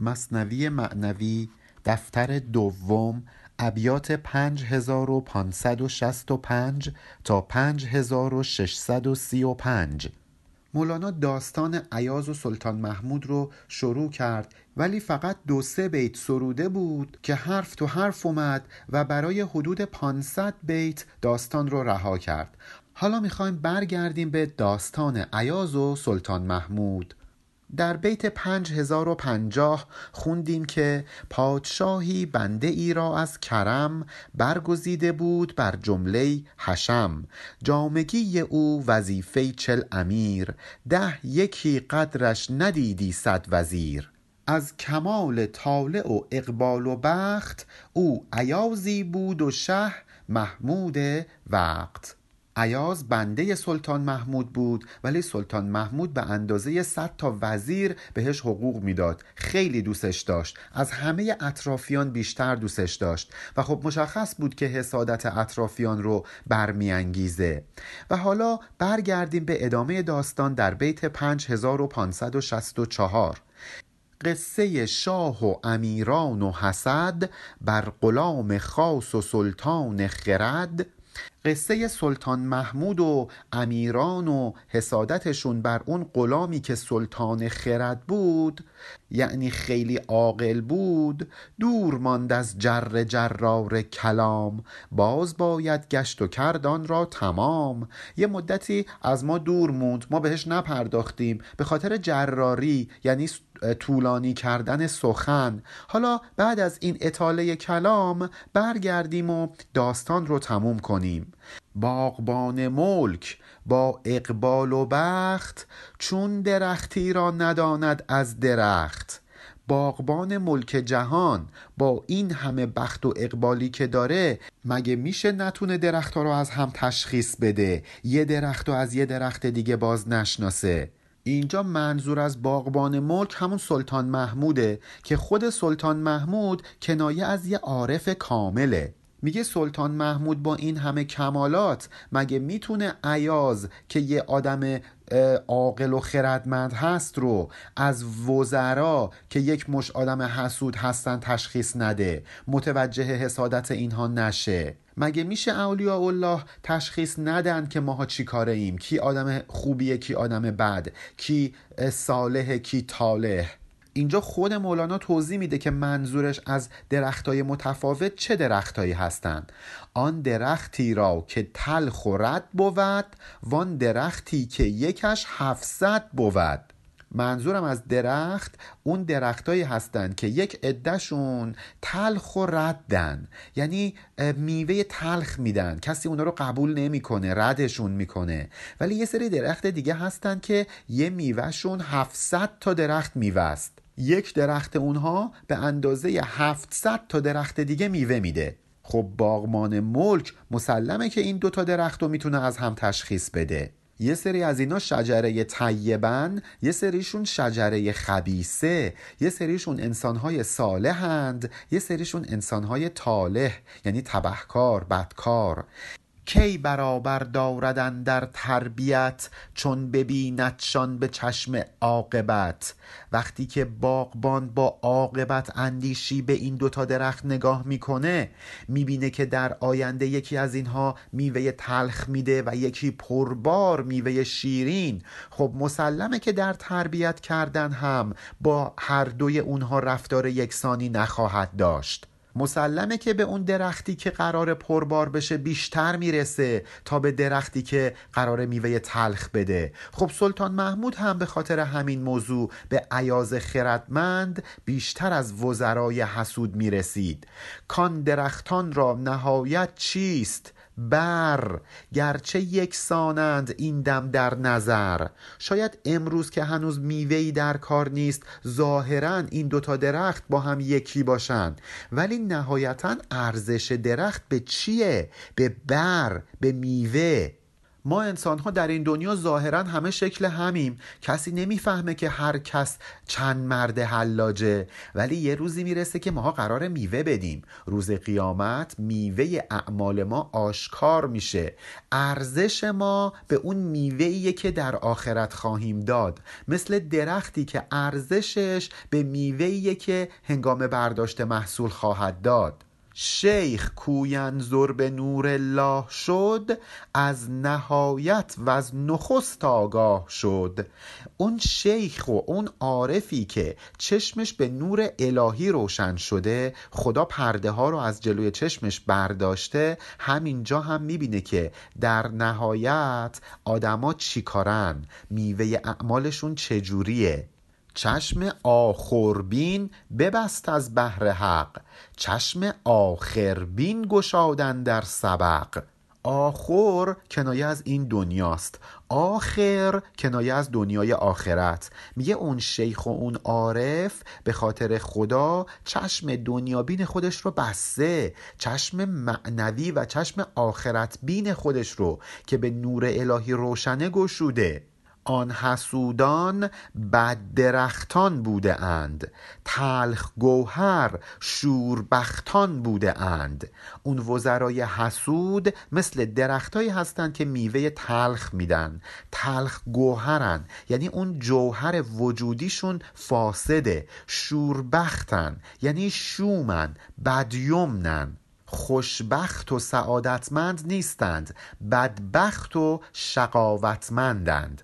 مصنوی معنوی دفتر دوم ابیات 5565 تا 5635 مولانا داستان عیاز و سلطان محمود رو شروع کرد ولی فقط دو سه بیت سروده بود که حرف تو حرف اومد و برای حدود 500 بیت داستان رو رها کرد. حالا می‌خوایم برگردیم به داستان عیاز و سلطان محمود. در بیت پنج هزار و پنجاه خوندیم که پادشاهی بنده ای را از کرم برگزیده بود بر جمله حشم. جامگی او وظیفه چل امیر ده یکی قدرش ندیدی صد وزیر. از کمال طالع و اقبال و بخت او عیازی بود و شه محمود وقت. عیاز بنده سلطان محمود بود ولی سلطان محمود به اندازه 100 تا وزیر بهش حقوق می‌داد. خیلی دوستش داشت. از همه اطرافیان بیشتر دوستش داشت. و خب مشخص بود که حسادت اطرافیان رو برمیانگیزه. و حالا برگردیم به ادامه داستان در بیت 5564 قصه شاه و امیران و حسد بر غلام خاص و سلطان خرد. قصه سلطان محمود و امیران و حسادتشون بر اون غلامی که سلطان خرد بود یعنی خیلی عاقل بود دور ماند از جر جرار کلام. باز باید گشت و کردان را تمام. یه مدتی از ما دور موند ما بهش نپرداختیم. به خاطر جراری یعنی طولانی کردن سخن. حالا بعد از این اطاله کلام برگردیم و داستان رو تموم کنیم. باغبان ملک با اقبال و بخت چون درختی را نداند از درخت. باغبان ملک جهان با این همه بخت و اقبالی که داره مگه میشه نتونه درخت ها رو از هم تشخیص بده؟ یه درخت و از یه درخت دیگه باز نشناسه. اینجا منظور از باغبان ملک همون سلطان محموده که خود سلطان محمود کنایه از یه عارف کامله. میگه سلطان محمود با این همه کمالات مگه می‌تونه عیاز که یه آدم عاقل و خردمند هست رو از وزرا که یک مش آدم حسود هستن تشخیص نده؟ متوجه حسادت اینها نشه. مگه میشه اولیاء الله تشخیص ندن که ماها چی کاره ایم؟ کی آدم خوبیه کی آدم بد؟ کی صالح کی طالح؟ اینجا خود مولانا توضیح میده که منظورش از درختای متفاوت چه درختایی هستند. آن درختی را که تلخ و بود وان درختی که یکش هفتصد بود. منظورم از درخت اون درختایی هستند که یک عدهشون تلخ و ردن. یعنی میوه تلخ میدن. کسی اونا رو قبول نمی‌کنه ردشون می‌کنه. ولی یه سری درخت دیگه هستن که یه میوهشون 700 تا درخت میوه است. یک درخت اونها به اندازه 700 تا درخت دیگه میوه میده. خب باغمان ملک مسلمه که این دوتا درخت رو می‌تونه از هم تشخیص بده. یه سری از اینا شجره طیبن یه سریشون شجره خبیسه یه سریشون انسانهای صالحند یه سریشون انسانهای طالح یعنی تبهکار بدکار. کی برابر داردن در تربیت چون ببیندشان به چشم عاقبت؟ وقتی که باغبان با عاقبت اندیشی به این دوتا درخت نگاه می‌کنه می‌بینه که در آینده یکی از اینها میوه تلخ میده و یکی پربار میوه شیرین. خب مسلمه که در تربیت کردن هم با هر دوی اونها رفتار یکسانی نخواهد داشت. مسلمه که به اون درختی که قرار پربار بشه بیشتر می‌رسه تا به درختی که قرار میوه تلخ بده. خب سلطان محمود هم به خاطر همین موضوع به عیاز خردمند بیشتر از وزرای حسود می‌رسید. کان درختان را نهایت چیست؟ بر گرچه یک سانند این دم در نظر. شاید امروز که هنوز میوهی در کار نیست ظاهرا این دوتا درخت با هم یکی باشند ولی نهایتا ارزش درخت به چیه؟ به بر به میوه. ما انسان ها در این دنیا ظاهرا همه شکل همیم. کسی نمی‌فهمه که هر کس چند مرد حلاجه. ولی یه روزی می‌رسه که ماها قرار میوه بدیم. روز قیامت میوه اعمال ما آشکار میشه. ارزش ما به اون میوه که در آخرت خواهیم داد. مثل درختی که ارزشش به میوه که هنگام برداشت محصول خواهد داد. شیخ کوینظر به نور الله شد از نهایت و از نخست آگاه شد. اون شیخ و اون عارفی که چشمش به نور الهی روشن شده خدا پرده ها رو از جلوی چشمش برداشته همینجا هم می‌بینه که در نهایت آدما چیکارن میوه اعمالشون چجوریه؟ چشم آخربین ببست از بهر حق چشم آخربین گشادن در سبق. آخر کنایه از این دنیاست. آخر کنایه از دنیای آخرت. میگه اون شیخ و اون عارف به خاطر خدا چشم دنیابین خودش رو بسته. چشم معنوی و چشم آخرت بین خودش رو که به نور الهی روشنه گشوده. آن حسودان بد درختان بوده اند. تلخ گوهر شوربختان بوده اند. اون وزرای حسود مثل درختایی هستند که میوه تلخ میدن. تلخ گوهرن. یعنی اون جوهر وجودیشون فاسده. شوربختن. یعنی شومن. بدیمنن. خوشبخت و سعادتمند نیستند. بدبخت و شقاوتمندند.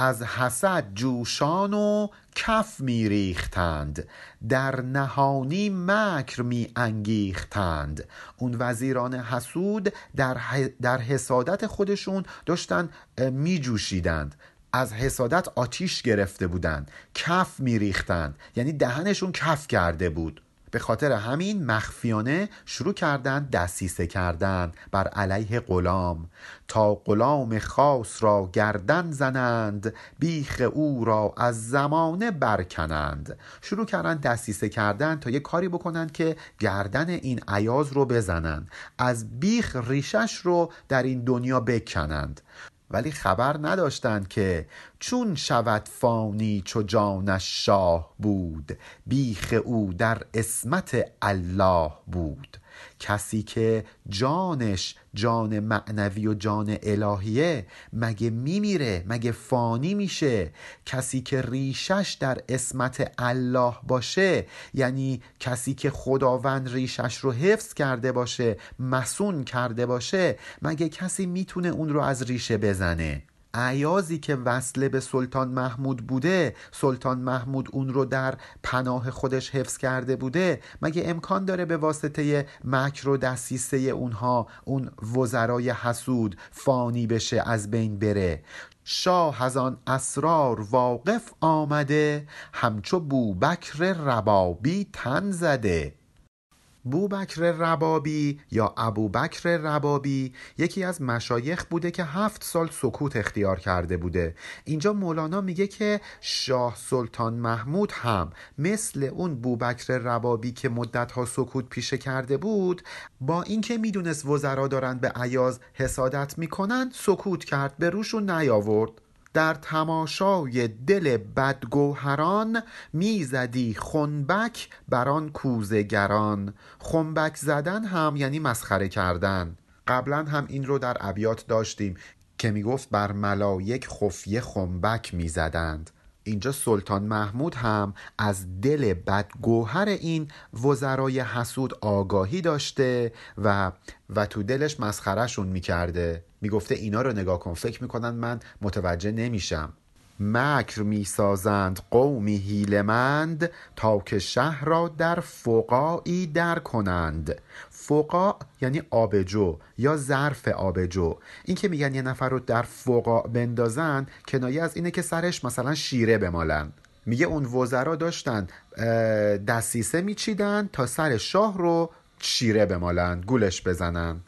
از حسد جوشان و کف می ریختند در نهانی مکر می انگیختند اون وزیران حسود در, در حسادت خودشون داشتن می جوشیدند از حسادت آتیش گرفته بودند. کف می ریختند یعنی دهنشون کف کرده بود. به خاطر همین مخفیانه شروع کردند دستیسه کردن بر علیه غلام تا غلام خاص را گردن زنند بیخ او را از زمانه برکنند. شروع کردن دستیسه کردن تا یه کاری بکنند که گردن این عیاز رو بزنند از بیخ ریشش رو در این دنیا بکنند. ولی خبر نداشتند که چون شود فانی چو جانش شاه بود بیخ او در اسمت الله بود. کسی که جانش جان معنوی و جان الهیه مگه میمیره؟ مگه فانی میشه؟ کسی که ریشش در اسمت الله باشه یعنی کسی که خداوند ریشش رو حفظ کرده باشه مسون کرده باشه مگه کسی می‌تونه اون رو از ریشه بزنه؟ عیازی که وصله به سلطان محمود بوده سلطان محمود اون رو در پناه خودش حفظ کرده بوده. مگه امکان داره به واسطه مکر و دستیسه اونها اون وزرای حسود فانی بشه از بین بره؟ شاه از آن اسرار واقف آمده همچو بوبکر ربابی تن زده. بوبکر ربابی یا ابوبکر ربابی یکی از مشایخ بوده که هفت سال سکوت اختیار کرده بوده. اینجا مولانا میگه که شاه سلطان محمود هم مثل اون بوبکر ربابی که مدتها سکوت پیشه کرده بود با اینکه می‌دونست وزرا دارن به عیاز حسادت می‌کنن سکوت کرد به روشون نیاورد. در تماشای دل بدگوهران می‌زدی خنبک بر آن کوزگران خنبک زدن هم یعنی مسخره کردن. قبلا هم این رو در ابیات داشتیم که می‌گفت بر ملایک خفیه خنبک می‌زدند. اینجا سلطان محمود هم از دل بدگوهر این وزرای حسود آگاهی داشته و و تو دلش مسخرهشون می‌کرده. می‌گفته اینا رو نگاه کن. فکر می‌کنن من متوجه نمیشم. مکر می‌سازند قومی هیلمند تا که شهر را در فقاعی در کنند. فقاع یعنی آبجو یا ظرف آبجو. این که میگن یه نفر رو در فقاع بندازن کنایه از اینه که سرش مثلا شیره بمالن. میگه اون وزرا داشتن دستیسه میچیدن تا سر شاه رو شیره بمالن گولش بزنن.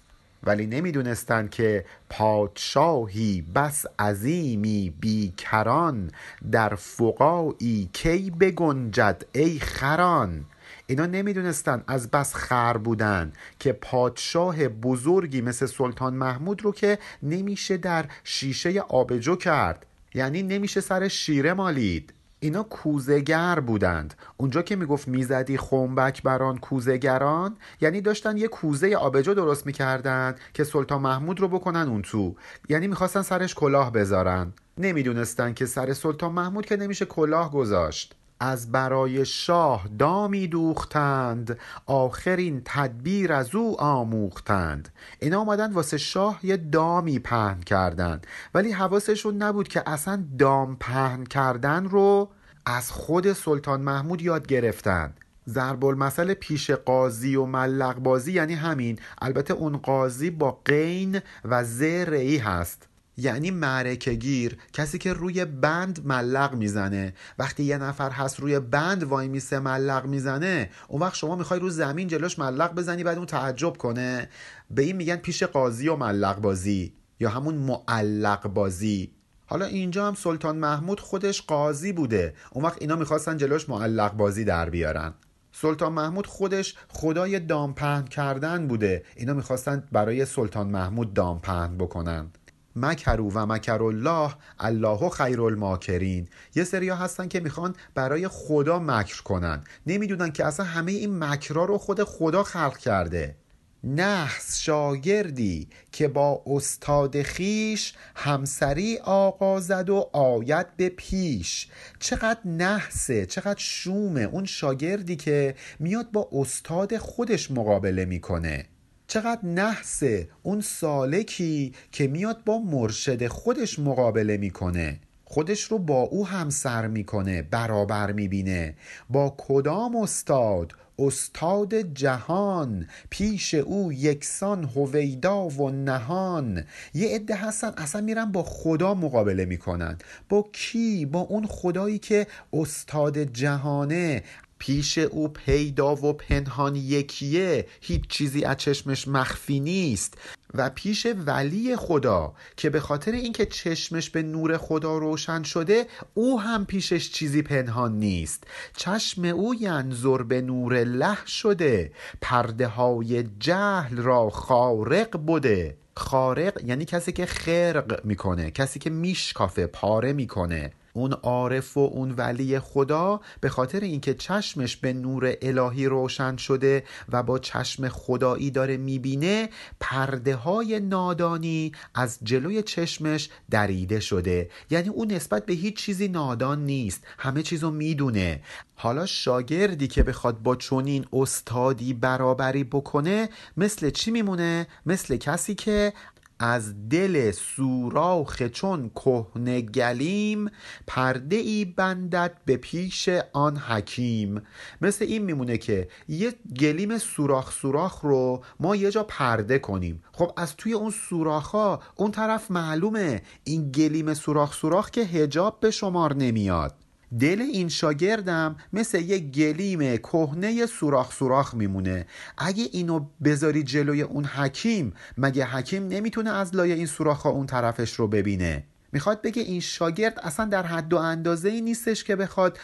ولی نمی‌دونستند که پادشاهی بس عظیمی بیکران در فقاعی کی بگنجد ای خران. اینا نمی‌دونستن از بس خر بودن که پادشاه بزرگی مثل سلطان محمود رو که نمیشه در شیشه آبجو کرد. یعنی نمیشه سر شیره مالید. اینا کوزگر بودند. اونجا که می‌گفت می‌زدی خنبک بران کوزگران یعنی داشتن یه کوزه آبجو درست می‌کردن که سلطان محمود رو بکنن اون تو. یعنی می‌خواستن سرش کلاه بذارن. نمی‌دونستن که سر سلطان محمود که نمیشه کلاه گذاشت. از برای شاه دامی دوختند آخرین تدبیر از او آموختند. اینا آمدن واسه شاه یه دامی پهن کردند ولی حواسشون نبود که اصلا دام پهن کردن رو از خود سلطان محمود یاد گرفتن. ضرب المثل پیش قاضی و ملق بازی یعنی همین. البته اون قاضی با قین و زرعی هست. یعنی معرکه گیر کسی که روی بند ملق می‌زنه. وقتی یه نفر هست روی بند وای میسه ملق می‌زنه اون وقت شما می‌خوای رو زمین جلوش ملق بزنی بعد اون تعجب کنه. به این میگن پیش قاضی و ملق بازی یا همون معلق بازی. حالا اینجا هم سلطان محمود خودش قاضی بوده. اون وقت اینا می‌خواستن جلوش معلق بازی در بیارن. سلطان محمود خودش خدای دام پهن کردن بوده. اینا می‌خواستن برای سلطان محمود دام پهن بکنن. مکرو و مکر الله الله خیر الماکرین. یه سریا هستن که می‌خوان برای خدا مکر کنن. نمی‌دونن که اصلا همه این مکرا رو خود خدا خلق کرده. نحس شاگردی که با استاد خیش همسری آغازد و آید به پیش. چقدر نحسه چقدر شومه. اون شاگردی که میاد با استاد خودش مقابله می‌کنه. چقدر نحسه اون سالکی که میاد با مرشد خودش مقابله می‌کنه. خودش رو با او همسر می‌کنه برابر می‌بینه. با کدام استاد؟ استاد جهان. پیش او یکسان هویدا و نهان. یه عده هستن اصلا میرن با خدا مقابله می‌کنن. با کی؟ با اون خدایی که استاد جهانه. پیش او پیدا و پنهان یکیه هیچ چیزی از چشمش مخفی نیست. و پیش ولی خدا که به خاطر اینکه چشمش به نور خدا روشن شده او هم پیشش چیزی پنهان نیست. چشم او ینظر به نور الله شده. پرده های جهل را خارق بوده خارق یعنی کسی که خرق می‌کنه کسی که میشکافه پاره می‌کنه. اون عارف و اون ولی خدا به خاطر اینکه چشمش به نور الهی روشن شده و با چشم خدایی داره می‌بینه پرده های نادانی از جلوی چشمش دریده شده. یعنی اون نسبت به هیچ چیزی نادان نیست. همه چیزو می‌دونه. حالا شاگردی که بخواد با چنین استادی برابری بکنه مثل چی میمونه؟ مثل کسی که از دل سوراخ چون کهنه گلیم پرده ای بندد به پیش آن حکیم. مثل این میمونه که یه گلیم سوراخ سوراخ رو ما یه جا پرده کنیم. خب از توی اون سوراخ ها اون طرف معلومه این گلیم سوراخ سوراخ که هجاب به شمار نمیاد. دل این شاگردم مثل یه گلیم کهنه سوراخ سوراخ میمونه. اگه اینو بذاری جلوی اون حکیم مگه حکیم نمی‌تونه از لای این سوراخ اون طرفش رو ببینه؟ می‌خواد بگه این شاگرد اصلا در حد و اندازه ای نیستش که بخواد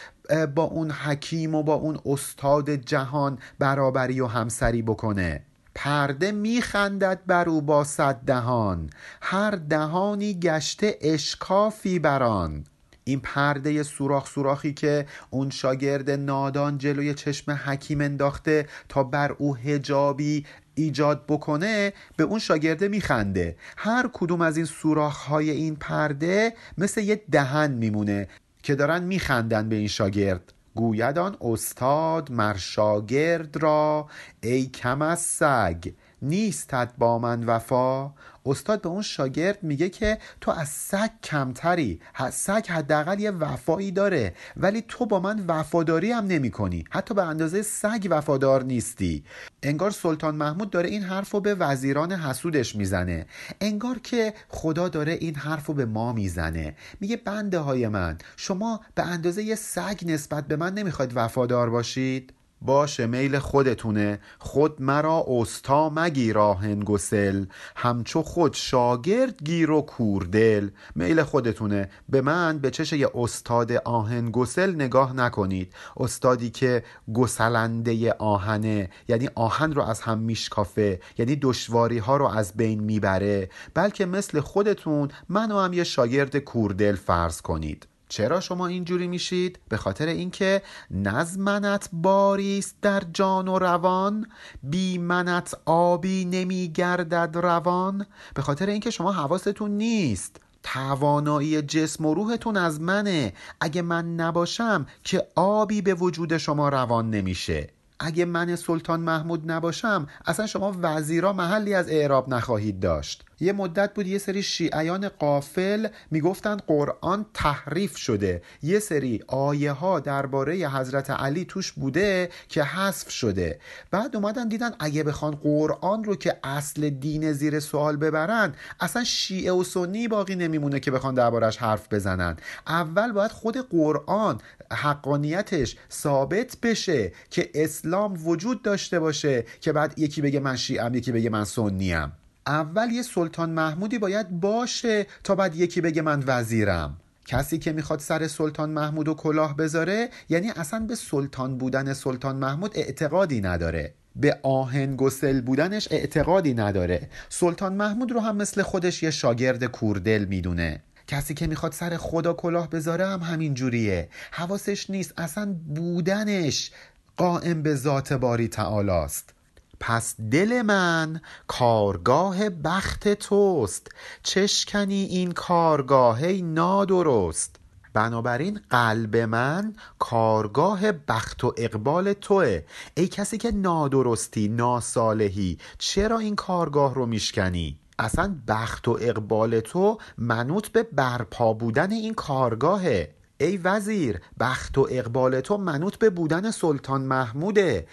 با اون حکیم و با اون استاد جهان برابری و همسری بکنه. پرده میخندد بر او با صد دهان. هر دهانی گشته اشکافی بران این پرده سوراخ سوراخی که اون شاگرد نادان جلوی چشم حکیم انداخته تا بر او هجابی ایجاد بکنه به اون شاگرده میخنده. هر کدوم از این سوراخ های این پرده مثل یه دهن میمونه که دارن میخندن به این شاگرد. گویدان استاد مر شاگرد را ای کم از سگ نیستت با من وفا. استاد به اون شاگرد میگه که تو از سگ کمتری سگ حداقل یه وفایی داره ولی تو با من وفاداری هم نمی کنی حتی به اندازه سگ وفادار نیستی. انگار سلطان محمود داره این حرف رو به وزیران حسودش می‌زنه. انگار که خدا داره این حرف رو به ما می‌زنه. میگه بنده های من شما به اندازه یه سگ نسبت به من نمی‌خواید وفادار باشید؟ باشه میل خودتونه خود مرا استا آهن گسل. همچو خود شاگرد گیر و کوردل میل خودتونه به من به چش یه استاد آهن گسل نگاه نکنید. استادی که گسلنده آهنه یعنی آهن رو از هم میشکافه یعنی دشواری ها رو از بین می‌بره. بلکه مثل خودتون منو هم یه شاگرد کوردل فرض کنید. چرا شما اینجوری میشید؟ به خاطر اینکه نظمنت باریست در جان و روان بی منت آبی نمیگردد روان. به خاطر اینکه شما حواستون نیست. توانایی جسم و روحتون از منه. اگه من نباشم که آبی به وجود شما روان نمیشه. اگه من سلطان محمود نباشم اصلا شما وزیرا محلی از اعراب نخواهید داشت. یه مدت بود یه سری شیعیان قافل می‌گفتند قرآن تحریف شده. یه سری آیه ها درباره حضرت علی توش بوده که حذف شده. بعد اومدن دیدن اگه بخوان قرآن رو که اصل دین زیر سوال ببرن اصلا شیعه و سنی باقی نمیمونه که بخوان دربارش حرف بزنن. اول باید خود قرآن حقانیتش ثابت بشه که اسلام وجود داشته باشه که بعد یکی بگه من شیعم یکی بگه من سنیم. اول یه سلطان محمودی باید باشه تا بعد یکی بگه من وزیرم. کسی که می‌خواد سر سلطان محمود و کلاه بذاره یعنی اصلا به سلطان بودن سلطان محمود اعتقادی نداره. به آهن گسل بودنش اعتقادی نداره. سلطان محمود رو هم مثل خودش یه شاگرد کوردل می‌دونه. کسی که می‌خواد سر خدا کلاه بذاره هم همین جوریه. حواسش نیست اصلا بودنش قائم به ذات باری تعالی است. پس دل من کارگاه بخت توست. چشکنی این کارگاه نادرست؟ بنابراین قلب من کارگاه بخت و اقبال توه. ای کسی که نادرستی ناسالهی چرا این کارگاه رو میشکنی؟ اصلا بخت و اقبال تو منوط به برپا بودن این کارگاهه. ای وزیر بخت و اقبال تو منوط به بودن سلطان محموده.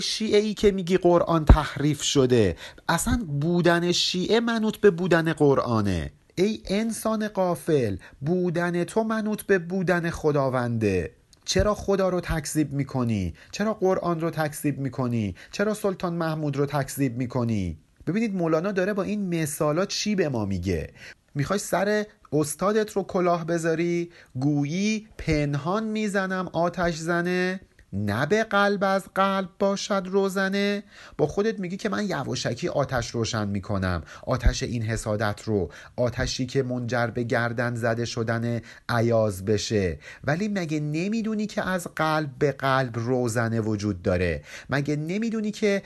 شیعه ای که میگی قرآن تحریف شده اصلا بودن شیعه منوط به بودن قرآنه ای انسان قافل بودن تو منوط به بودن خداونده چرا خدا رو تکذیب می‌کنی؟ چرا قرآن رو تکذیب می‌کنی؟ چرا سلطان محمود رو تکذیب می‌کنی؟ ببینید مولانا داره با این مثالات چی به ما میگه می‌خوای سر استادت رو کلاه بذاری گویی پنهان می‌زنم آتش زنه نه به قلب از قلب باشد روزنه. با خودت میگی که من یواشکی آتش روشن می‌کنم. آتش این حسادت رو. آتشی که منجر به گردن زده شدن عیاز بشه. ولی مگه نمی‌دونی که از قلب به قلب روزنه وجود داره؟ مگه نمی‌دونی که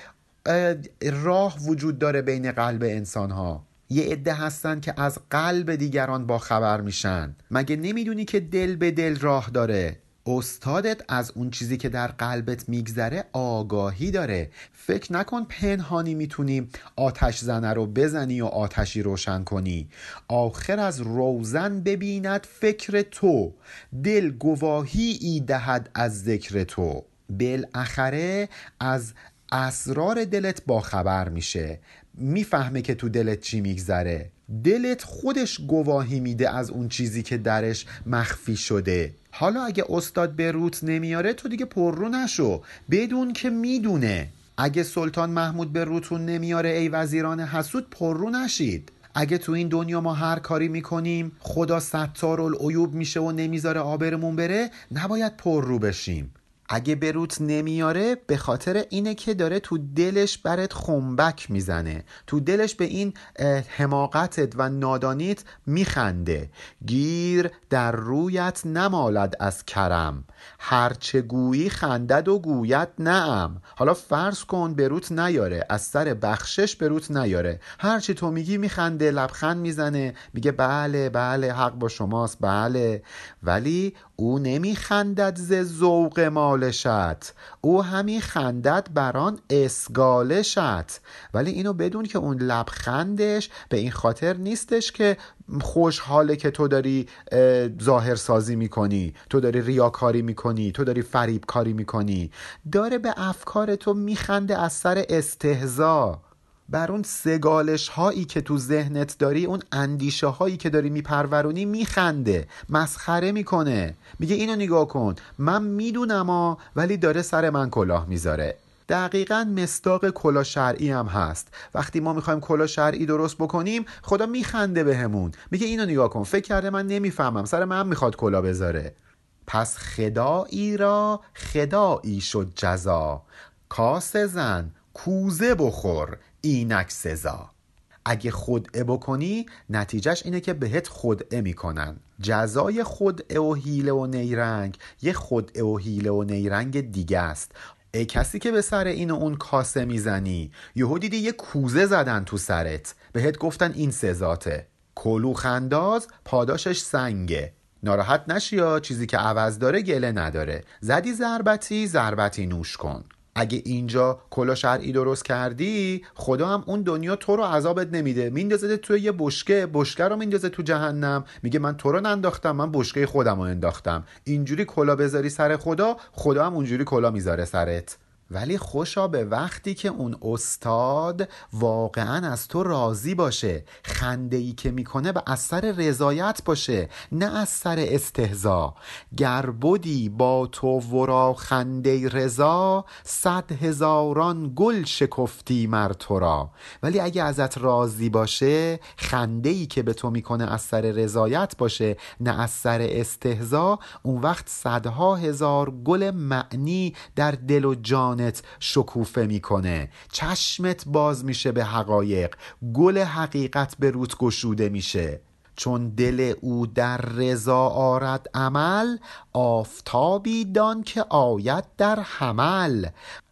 راه وجود داره بین قلب انسان ها یه عده هستن که از قلب دیگران با خبر میشن. مگه نمی‌دونی که دل به دل راه داره؟ استادت از اون چیزی که در قلبت میگذره آگاهی داره. فکر نکن پنهانی می‌تونی آتش زنه رو بزنی و آتشی روشن کنی. آخر از روزن ببیند فکر تو. دل گواهی ای دهد از ذکر تو. بالاخره از اسرار دلت با خبر میشه. می‌فهمه که تو دلت چی میگذره. دلت خودش گواهی میده از اون چیزی که درش مخفی شده. حالا اگه استاد به روت نمیاره تو دیگه پررو نشو. بدون که می‌دونه. اگه سلطان محمود به روتون نمیاره ای وزیران حسود پررو نشید. اگه تو این دنیا ما هر کاری می‌کنیم خدا ستار العیوب میشه و نمی‌ذاره آبرمون بره نباید پررو بشیم. اگه بروت نمیاره به خاطر اینه که داره تو دلش برات خنبک می‌زنه. تو دلش به این حماقتت و نادانیت میخنده. گیر در رویت نمالد از کرم. هرچه گویی خندد و گوید نعم. حالا فرض کن بروت نیاره از سر بخشش بروت نیاره. هرچی تو میگی میخنده لبخند می‌زنه. میگه بله بله حق با شماست بله. ولی او نمیخندد ز ذوق مالشت. او همی خندد بران اسگالشت. ولی اینو بدون که اون لبخندش به این خاطر نیستش که خوشحاله که تو داری ظاهر سازی می‌کنی تو داری ریاکاری می‌کنی تو داری فریب کاری می‌کنی. داره به افکار تو میخنده از سر استهزا. بر اون سگالش هایی که تو ذهنت داری اون اندیشه هایی که داری میپرورونی میخنده مسخره می‌کنه. میگه اینو نگاه کن. من می‌دونم ولی داره سر من کلاه می‌ذاره. دقیقا مستاق کلا شرعی هم هست. وقتی ما می‌خوایم کلا شرعی درست بکنیم خدا میخنده بهمون. میگه اینو نگاه کن. فکر کرده من نمی‌فهمم. سر من می‌خواد کلا بذاره. پس خدایی را خدایی شد جزا. کاس زن کوزه بخور. اینک سزا. اگه خدعه بکنی نتیجهش اینه که بهت خدعه می‌کنن. جزای خدعه و حیله و نیرنگ یه خدعه و حیله و نیرنگ دیگه است. ای کسی که به سر این و اون کاسه می‌زنی. یهو دیدی یه کوزه زدن تو سرت. بهت گفتن این سزاته. کلو خنداز پاداشش سنگه. ناراحت نشی یا چیزی که عوض داره گله نداره. زدی ضربتی ضربتی نوش کن. اگه اینجا کلا شرعی درست کردی خدا هم اون دنیا تو رو عذابت نمیده. میندازه تو یه بشکه بشکه رو میندازه تو جهنم. میگه من تو رو ننداختم من بشکه خودم رو انداختم. اینجوری کلا بذاری سر خدا خدا هم اونجوری کلا می‌ذاره سرت. ولی خوشا به وقتی که اون استاد واقعا از تو راضی باشه خنده ای که می‌کنه به اثر رضایت باشه نه از سر استهزا. گر بودی با تو ورا خنده رضا صد هزاران گل شکفتی مر تو را. ولی اگه ازت راضی باشه خنده ای که به تو می‌کنه از سر رضایت باشه نه از سر استهزا اون وقت صدها هزار گل معنی در دل و جان جانت شکوفه می‌کنه. چشمت باز میشه به حقایق. گل حقیقت به روت گشوده میشه. چون دل او در رضا آرد عمل آفتابی دان که آید در حمل.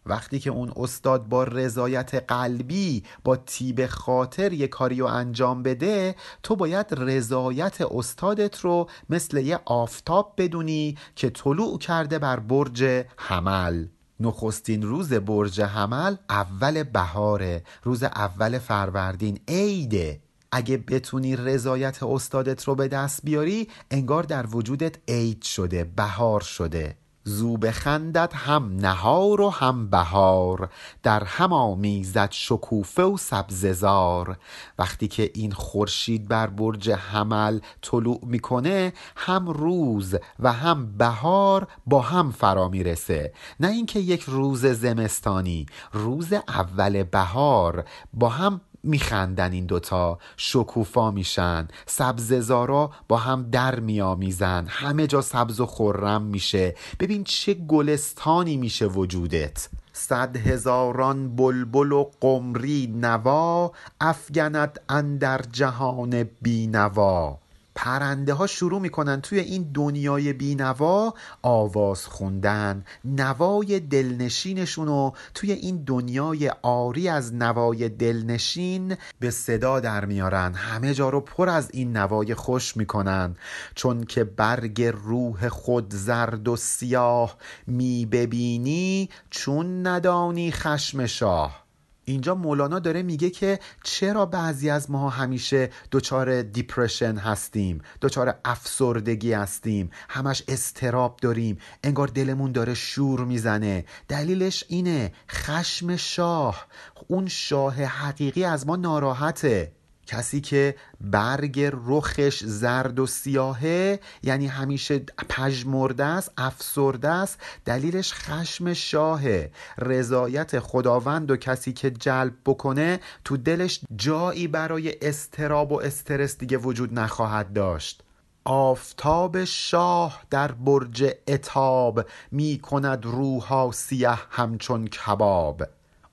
وقتی که اون استاد با رضایت قلبی با تیب خاطر یه کاری رو انجام بده تو باید رضایت استادت رو مثل یه آفتاب بدونی که طلوع کرده بر برج حمل. نخستین روز برج حمل اول بهاره روز اول فروردین. عیده اگه بتونی رضایت استادت رو به دست بیاری انگار در وجودت عید شده بهار شده. زو بخندد هم نهار و هم بهار در هم آمیزد شکوفه و سبززار وقتی که این خورشید بر برج حمل طلوع می‌کنه هم روز و هم بهار با هم فرا می‌رسه. نه اینکه یک روز زمستانی روز اول بهار با هم میخندن این دوتا. شکوفا میشن. سبززارا با هم در میامیزن همه جا سبز و خورم میشه. ببین چه گلستانی میشه وجودت. صد هزاران بلبل و قمری نوا افگند اندر جهان بینوا پرنده ها شروع می‌کنن توی این دنیای بینوا آواز خوندن. نوای دلنشینشون رو توی این دنیای آری از نوای دلنشین به صدا در میارن. همه جا رو پر از این نوای خوش می‌کنن. چون که برگ روح خود زرد و سیاه می ببینی چون ندانی خشم شاه. اینجا مولانا داره میگه که چرا بعضی از ما همیشه دچار دیپرشن هستیم دچار افسردگی هستیم همش استراب داریم انگار دلمون داره شور می‌زنه. دلیلش اینه خشم شاه. اون شاه حقیقی از ما ناراحته. کسی که برگ رخش زرد و سیاهه یعنی همیشه پژمرده است افسرده است دلیلش خشم شاهه. رضایت خداوند و کسی که جلب بکنه تو دلش جایی برای استراب و استرس دیگه وجود نخواهد داشت. آفتاب شاه در برج اتاب می کند روها سیه همچون کباب.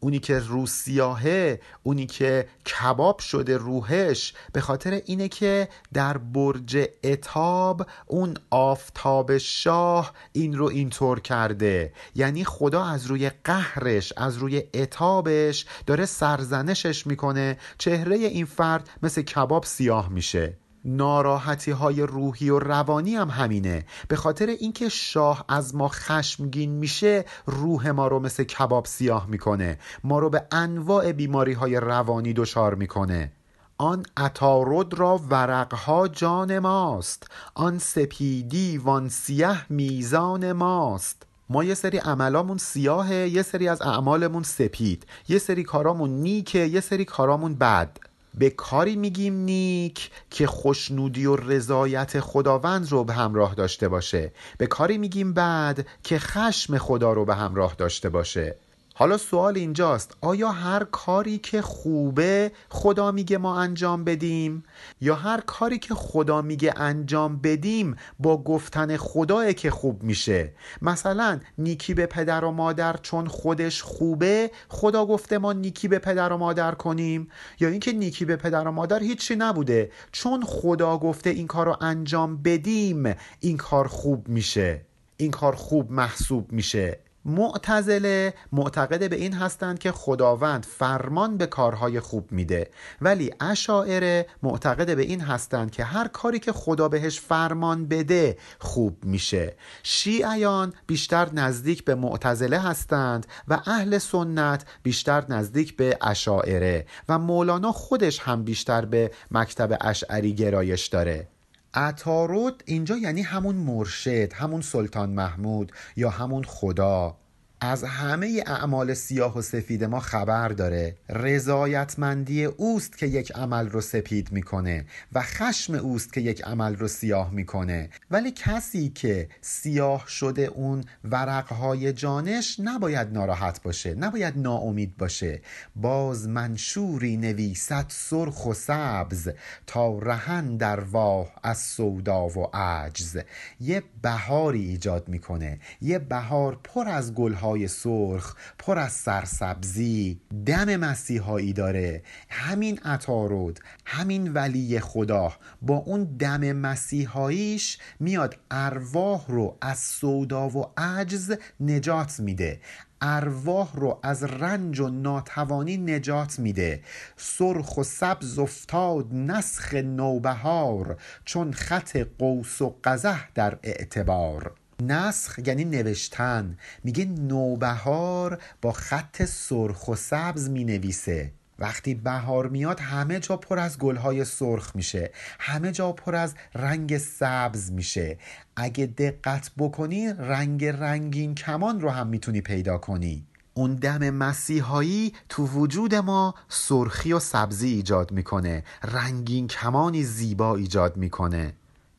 اونی که رو سیاهه اونی که کباب شده روحش به خاطر اینه که در برج اتاب اون آفتاب شاه این رو اینطور کرده. یعنی خدا از روی قهرش از روی اتابش داره سرزنشش می‌کنه. چهره این فرد مثل کباب سیاه میشه. ناراحتی های روحی و روانی هم همینه. به خاطر اینکه شاه از ما خشمگین میشه روح ما رو مثل کباب سیاه می‌کنه. ما رو به انواع بیماری های روانی دچار می‌کنه. آن عطارد را ورقها جان ماست. آن سپیدی وان سیه میزان ماست. ما یه سری عملامون سیاهه یه سری از اعمالمون سپید. یه سری کارامون نیکه یه سری کارامون بد. به کاری میگیم نیک که خوشنودی و رضایت خداوند رو به همراه داشته باشه. به کاری میگیم بد که خشم خدا رو به همراه داشته باشه. حالا سوال اینجاست. آیا هر کاری که خوبه خدا میگه ما انجام بدیم؟ یا هر کاری که خدا میگه انجام بدیم با گفتن خداه که خوب میشه؟ مثلا نیکی به پدر و مادر چون خودش خوبه خدا گفته ما نیکی به پدر و مادر کنیم؟ یا اینکه نیکی به پدر و مادر هیچی نبوده. چون خدا گفته این کار رو انجام بدیم این کار خوب میشه. این کار خوب محسوب میشه. معتزله معتقد به این هستند که خداوند فرمان به کارهای خوب میده. ولی اشاعره معتقد به این هستند که هر کاری که خدا بهش فرمان بده خوب میشه. شیعیان بیشتر نزدیک به معتزله هستند و اهل سنت بیشتر نزدیک به اشاعره و مولانا خودش هم بیشتر به مکتب اشعری گرایش داره. عطارد اینجا یعنی همون مرشد همون سلطان محمود یا همون خدا. از همه اعمال سیاه و سفید ما خبر داره. رضایتمندی اوست که یک عمل رو سپید می‌کنه و خشم اوست که یک عمل رو سیاه می‌کنه. ولی کسی که سیاه شده اون ورقهای جانش نباید ناراحت باشه نباید ناامید باشه. باز منشوری نویسد سرخ و سبز تا رهن در واه از سودا و عجز. یه بهاری ایجاد می‌کنه یه بهار پر از گلها های سرخ پر از سرسبزی دم مسیحایی داره. همین عطارد همین ولی خدا با اون دم مسیحاییش میاد ارواح رو از سودا و عجز نجات میده. ارواح رو از رنج و ناتوانی نجات میده. سرخ و سبز افتاد نسخ نوبهار چون خط قوس و قزح در اعتبار. نسخ یعنی نوشتن. میگه نوبهار با خط سرخ و سبز می نویسه وقتی بهار میاد همه جا پر از گلهای سرخ میشه. همه جا پر از رنگ سبز میشه. اگه دقت بکنی رنگ رنگین کمان رو هم می‌تونی پیدا کنی. اون دم مسیحایی تو وجود ما سرخی و سبزی ایجاد می‌کنه. رنگین کمانی زیبا ایجاد می‌کنه.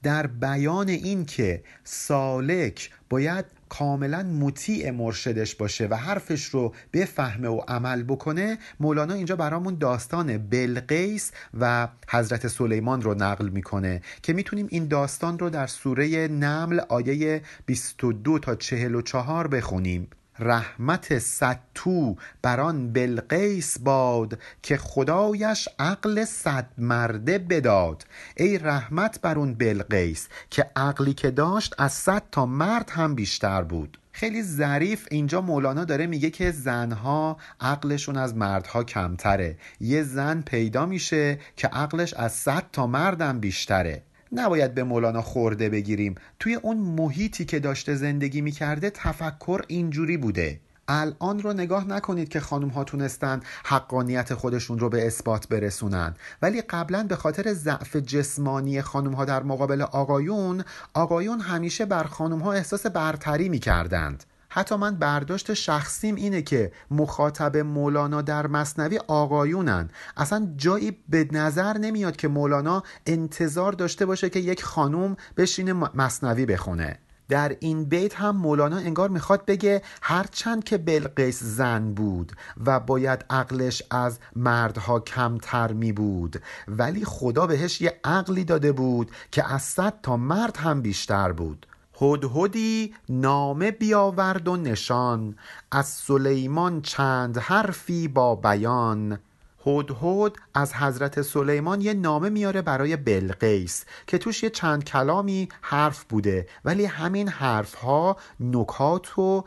در بیان این که سالک باید کاملا مطیع مرشدش باشه و حرفش رو بفهمه و عمل بکنه مولانا اینجا برامون داستان بلقیس و حضرت سلیمان رو نقل می‌کنه که می‌تونیم این داستان رو در سوره نمل آیه 22 تا 44 بخونیم. رحمت ستو بران بلقیس باد که خدایش عقل صد مرده بداد. ای رحمت بر اون بلقیس که عقلی که داشت از صد تا مرد هم بیشتر بود. خیلی ظریف اینجا مولانا داره میگه که زنها عقلشون از مردها کمتره. یه زن پیدا میشه که عقلش از صد تا مردم بیشتره. نباید به مولانا خورده بگیریم. توی اون محیطی که داشته زندگی می‌کرده تفکر اینجوری بوده. الان رو نگاه نکنید که خانم ها تونستن حقانیت خودشون رو به اثبات برسونن. ولی قبلا به خاطر ضعف جسمانی خانم ها در مقابل آقایون آقایون همیشه بر خانم ها احساس برتری می‌کردند. حتی من برداشت شخصیم اینه که مخاطب مولانا در مصنوی آقایونن. اصلا جایی به نظر نمیاد که مولانا انتظار داشته باشه که یک خانوم بشینه مصنوی بخونه. در این بیت هم مولانا انگار می‌خواد بگه هرچند که بلقیس زن بود و باید عقلش از مردها کمتر می بود ولی خدا بهش یه عقلی داده بود که از صد تا مرد هم بیشتر بود. هدهدی نامه بیاورد و نشان. از سلیمان چند حرفی با بیان. هدهد از حضرت سلیمان یه نامه میاره برای بلقیس که توش یه چند کلامی حرف بوده. ولی همین حرف ها نکات و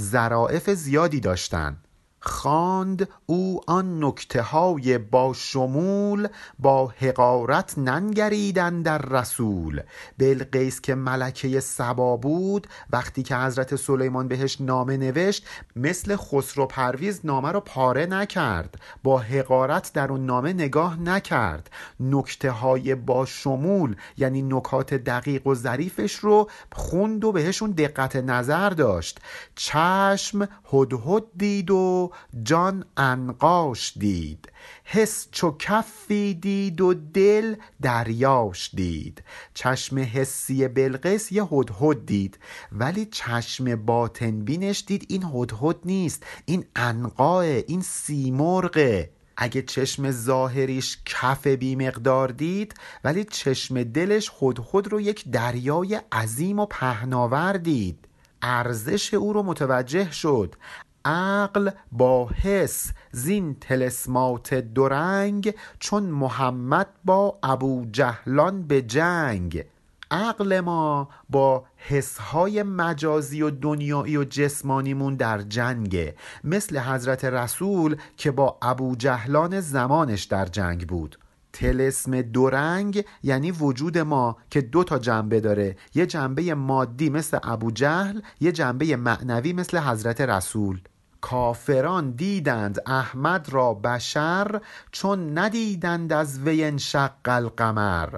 ظرافت زیادی داشتن. خواند او آن نکته های با شمول با حقارت ننگرید اندر رسول. بلقیس که ملکه سبا بود وقتی که حضرت سلیمان بهش نامه نوشت مثل خسرو پرویز نامه رو پاره نکرد. با حقارت در اون نامه نگاه نکرد. نکته های با شمول یعنی نکات دقیق و ظریفش رو خوند و بهشون دقت نظر داشت. چشم هدهد دید و جان انقاش دید حس چو کفی دید و دل دریاش دید. چشم حسی بلقیس یه هدهد دید ولی چشم باطن بینش دید این هدهد نیست این انقاه این سیمرغه اگه چشم ظاهریش کف بی مقدار دید ولی چشم دلش هدهد رو یک دریای عظیم و پهناور دید. ارزش او رو متوجه شد. عقل با حس زین تلسمات دورنگ چون محمد با ابو جهلان به جنگ. عقل ما با حسهای مجازی و دنیایی و جسمانیمون در جنگه مثل حضرت رسول که با ابو جهلان زمانش در جنگ بود. تلسم دورنگ یعنی وجود ما که دو تا جنبه داره یه جنبه مادی مثل ابو جهل یه جنبه معنوی مثل حضرت رسول. کافران دیدند احمد را بشر چون ندیدند از وی انشق القمر.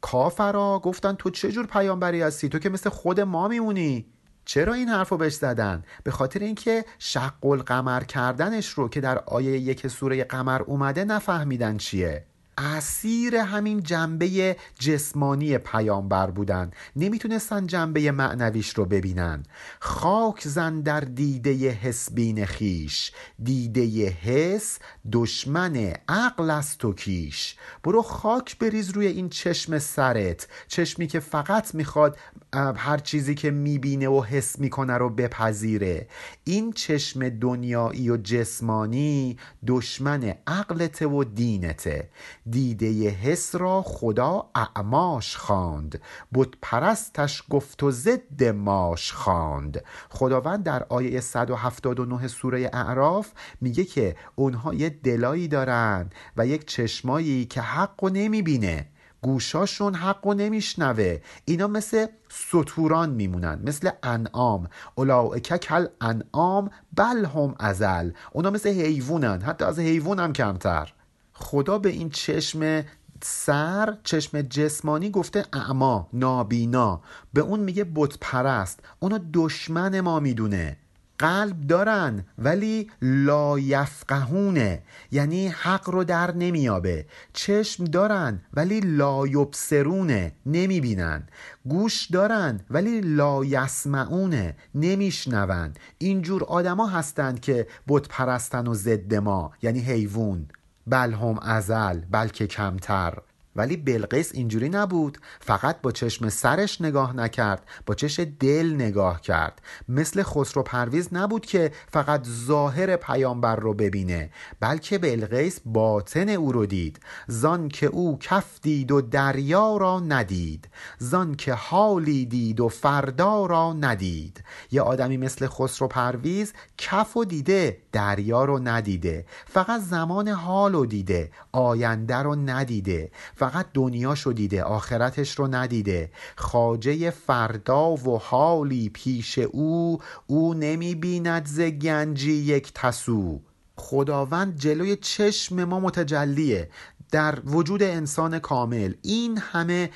کافرا گفتن تو چه جور پیامبری هستی؟ تو که مثل خود ما میمونی. چرا این حرف رو بهش زدن؟ به خاطر اینکه شق القمر کردنش رو که در آیه یک سوره قمر اومده نفهمیدن چیه. اسیر همین جنبه جسمانی پیامبر بودن. نمی‌تونستن جنبه معنویش رو ببینن. خاک زن در دیده حسبین خیش. دیده حس دشمن عقل است و کیش. برو خاک بریز روی این چشم سرت. چشمی که فقط می‌خواد هر چیزی که می‌بینه و حس می‌کنه رو بپذیره. این چشم دنیایی و جسمانی دشمن عقلته و دینته. دیده حس را خدا اعماش خواند. بت پرستش گفت و ضد ماش خواند. خداوند در آیه 179 سوره اعراف میگه که اونها یه دلایی دارن و یک چشمایی که حق و نمی‌بینه. گوشاشون حق و نمیشنوه. اینا مثل سطوران میمونن مثل انعام. اولائک کل انعام بل هم ازل. اونا مثل حیوانن حتی از حیوان هم کمتر. خدا به این چشم سر چشم جسمانی گفته اعما نابینا. به اون میگه بت پرست اونو دشمن ما می‌دونه. قلب دارن ولی لایفقهونه یعنی حق رو در نمیابه. چشم دارن ولی لایبسرونه نمی‌بینن. گوش دارن ولی لایسمعونه نمیشنون. اینجور آدما هستند که بت پرستن و ضد ما یعنی حیوان. بل هم ازل بلکه کمتر. ولی بلقیس اینجوری نبود. فقط با چشم سرش نگاه نکرد با چشم دل نگاه کرد. مثل خسرو پرویز نبود که فقط ظاهر پیامبر رو ببینه بلکه بلقیس باطن او رو دید. زان که او کف دید و دریا را ندید. زان که حالی دید و فردا را ندید. یه آدمی مثل خسرو پرویز کف و دیده دریا رو ندیده. فقط زمان حال رو دیده آینده رو ندیده. فقط دنیاشو دیده آخرتش رو ندیده. خاجه فردا و حالی پیش او او نمی بیند ز گنجی یک تسو. خداوند جلوی چشم ما متجلیه. در وجود انسان کامل. این همه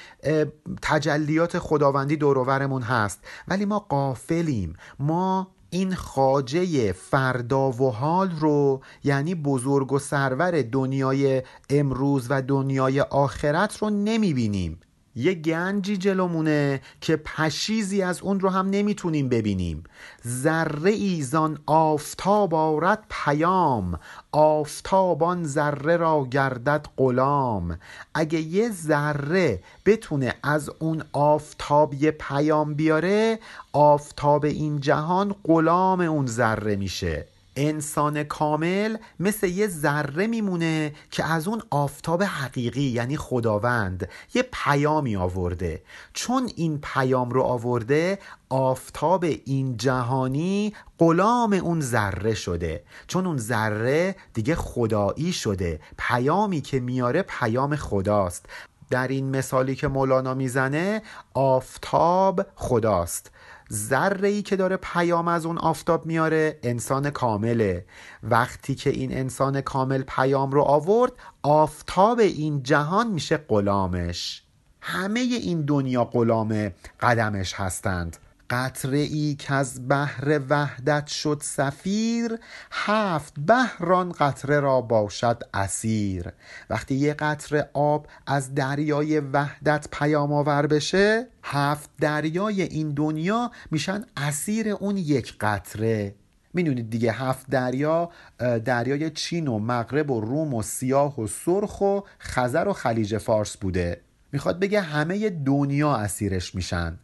تجلیات خداوندی دورورمون هست. ولی ما قافلیم ما این خاجه فردا و حال رو یعنی بزرگ و سرور دنیای امروز و دنیای آخرت رو نمی‌بینیم. یه گنجی جلومونه که پشیزی از اون رو هم نمی‌تونیم ببینیم. ذره ایزان آفتاب آرد پیام آفتابان ذره را گردد غلام. اگه یه ذره بتونه از اون آفتاب یه پیام بیاره آفتاب این جهان غلام اون ذره میشه. انسان کامل مثل یه ذره میمونه که از اون آفتاب حقیقی یعنی خداوند یه پیامی آورده. چون این پیام رو آورده آفتاب این جهانی غلام اون ذره شده. چون اون ذره دیگه خدایی شده. پیامی که میاره پیام خداست. در این مثالی که مولانا می‌زنه آفتاب خداست. ذره ای که داره پیام از اون آفتاب میاره انسان کامله. وقتی که این انسان کامل پیام رو آورد آفتاب این جهان میشه غلامش. همه این دنیا غلام قدمش هستند. قطره ای که از بحر وحدت شد سفیر هفت بحران قطره را باشد اسیر. وقتی یه قطره آب از دریای وحدت پیام آور بشه هفت دریای این دنیا میشن اسیر اون یک قطره. می‌دونید دیگه هفت دریا دریای چین و مغرب و روم و سیاه و سرخ و خزر و خلیج فارس بوده. می‌خواد بگه همه دنیا اسیرش میشن.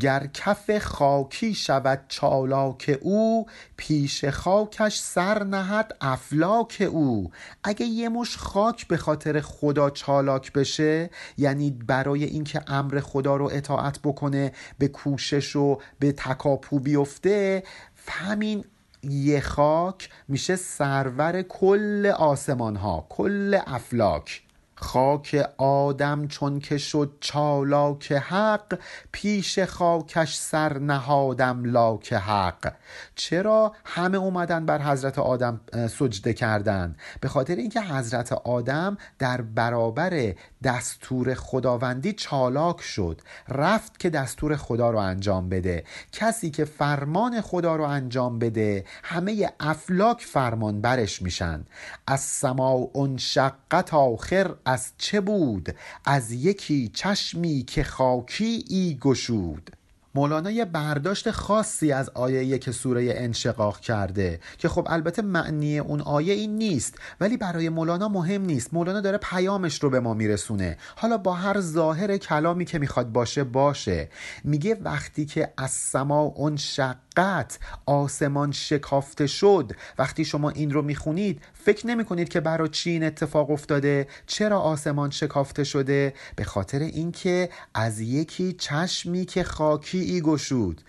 گر کف خاکی شود چالاک او پیش خاکش سر نهد افلاک او. اگه یه مش خاک به خاطر خدا چالاک بشه یعنی برای اینکه امر خدا رو اطاعت بکنه به کوشش و به تکاپو بیفته همین یه خاک میشه سرور کل آسمان ها کل افلاک. خاک آدم چون که شد چالاک حق پیش خاکش سر نهادم لاک حق. چرا همه اومدن بر حضرت آدم سجده کردن؟ به خاطر اینکه حضرت آدم در برابر دستور خداوندی چالاک شد. رفت که دستور خدا رو انجام بده. کسی که فرمان خدا رو انجام بده همه افلاک فرمان برش میشن. از سما انشقت آخر از چه بود؟ از یکی چشمی که خاکی ای گشود. مولانا یه برداشت خاصی از آیه که سوره انشقاق کرده که خب البته معنی اون آیه این نیست ولی برای مولانا مهم نیست. مولانا داره پیامش رو به ما میرسونه. حالا با هر ظاهر کلامی که می‌خواد باشه باشه. میگه وقتی که از سما اون شقت آسمان شکافته شد. وقتی شما این رو می‌خونید فکر نمی کنید که برای چی این اتفاق افتاده؟ چرا آسمان شکافته شده؟ به خاطر اینکه از یکی چشمی که خاکی ای گشود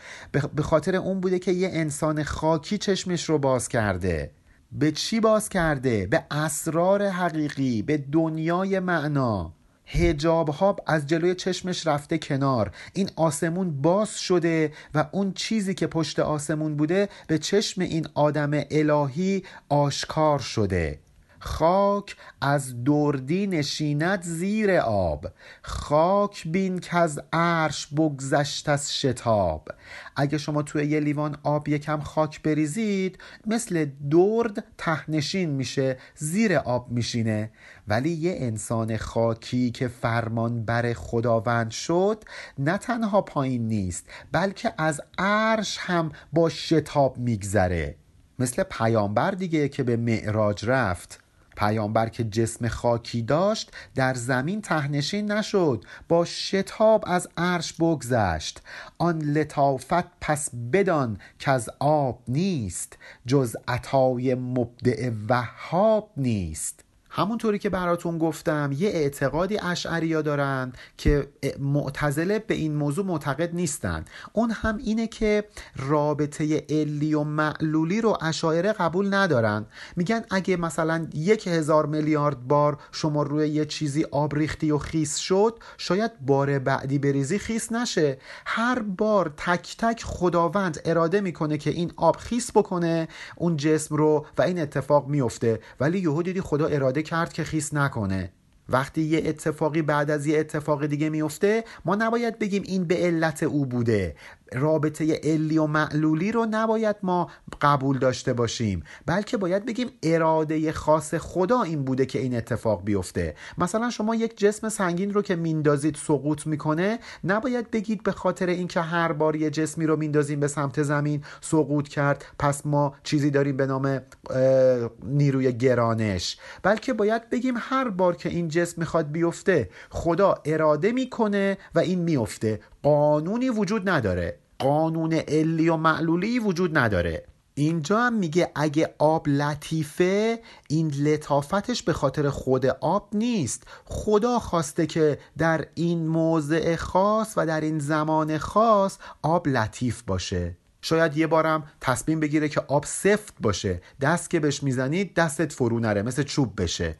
به خاطر اون بوده که یه انسان خاکی چشمش رو باز کرده. به چی باز کرده؟ به اسرار حقیقی به دنیای معنا. هجاب ها از جلوی چشمش رفته کنار. این آسمون باز شده و اون چیزی که پشت آسمون بوده به چشم این آدم الهی آشکار شده. خاک از دردی نشیند زیر آب خاک بین که از عرش بگذشت از شتاب. اگه شما توی یه لیوان آب یکم خاک بریزید مثل درد تهنشین میشه زیر آب میشینه. ولی یه انسان خاکی که فرمان بر خداوند شد نه تنها پایین نیست بلکه از عرش هم با شتاب میگذره. مثل پیامبر دیگه که به معراج رفت. پیامبر که جسم خاکی داشت در زمین تهنشین نشد با شتاب از عرش بگذشت. آن لطافت پس بدان که از آب نیست جز عطای مبدع وهاب نیست. همونطوری که براتون گفتم یه اعتقادی اشعریا دارن که معتزله به این موضوع معتقد نیستن. اون هم اینه که رابطه علی و معلولی رو اشاعره قبول ندارن. میگن اگه مثلا یک هزار میلیارد بار شما روی یه چیزی آب ریختی و خیس شد شاید بار بعدی بریزی خیس نشه. هر بار تک تک خداوند اراده می‌کنه که این آب خیس بکنه اون جسم رو و این اتفاق میفته ولی یهو دیدی خدا اراده کرد که خیس نکنه. وقتی یه اتفاقی بعد از یه اتفاق دیگه میفته ما نباید بگیم این به علت او بوده. رابطه علی و معلولی رو نباید ما قبول داشته باشیم بلکه باید بگیم اراده خاص خدا این بوده که این اتفاق بیفته. مثلا شما یک جسم سنگین رو که میندازید سقوط می‌کنه نباید بگید به خاطر اینکه هر بار یه جسمی رو میندازیم به سمت زمین سقوط کرد پس ما چیزی داریم به نام نیروی گرانش. بلکه باید بگیم هر بار که این جسم می‌خواد بیفته خدا اراده می‌کنه و این میفته. قانونی وجود نداره. قانون علی و معلولی وجود نداره. اینجا هم میگه اگه آب لطیفه این لطافتش به خاطر خود آب نیست. خدا خواسته که در این موضع خاص و در این زمان خاص آب لطیف باشه. شاید یه بارم تصمیم بگیره که آب سفت باشه. دست که بهش می‌زنید دستت فرو نره مثل چوب بشه.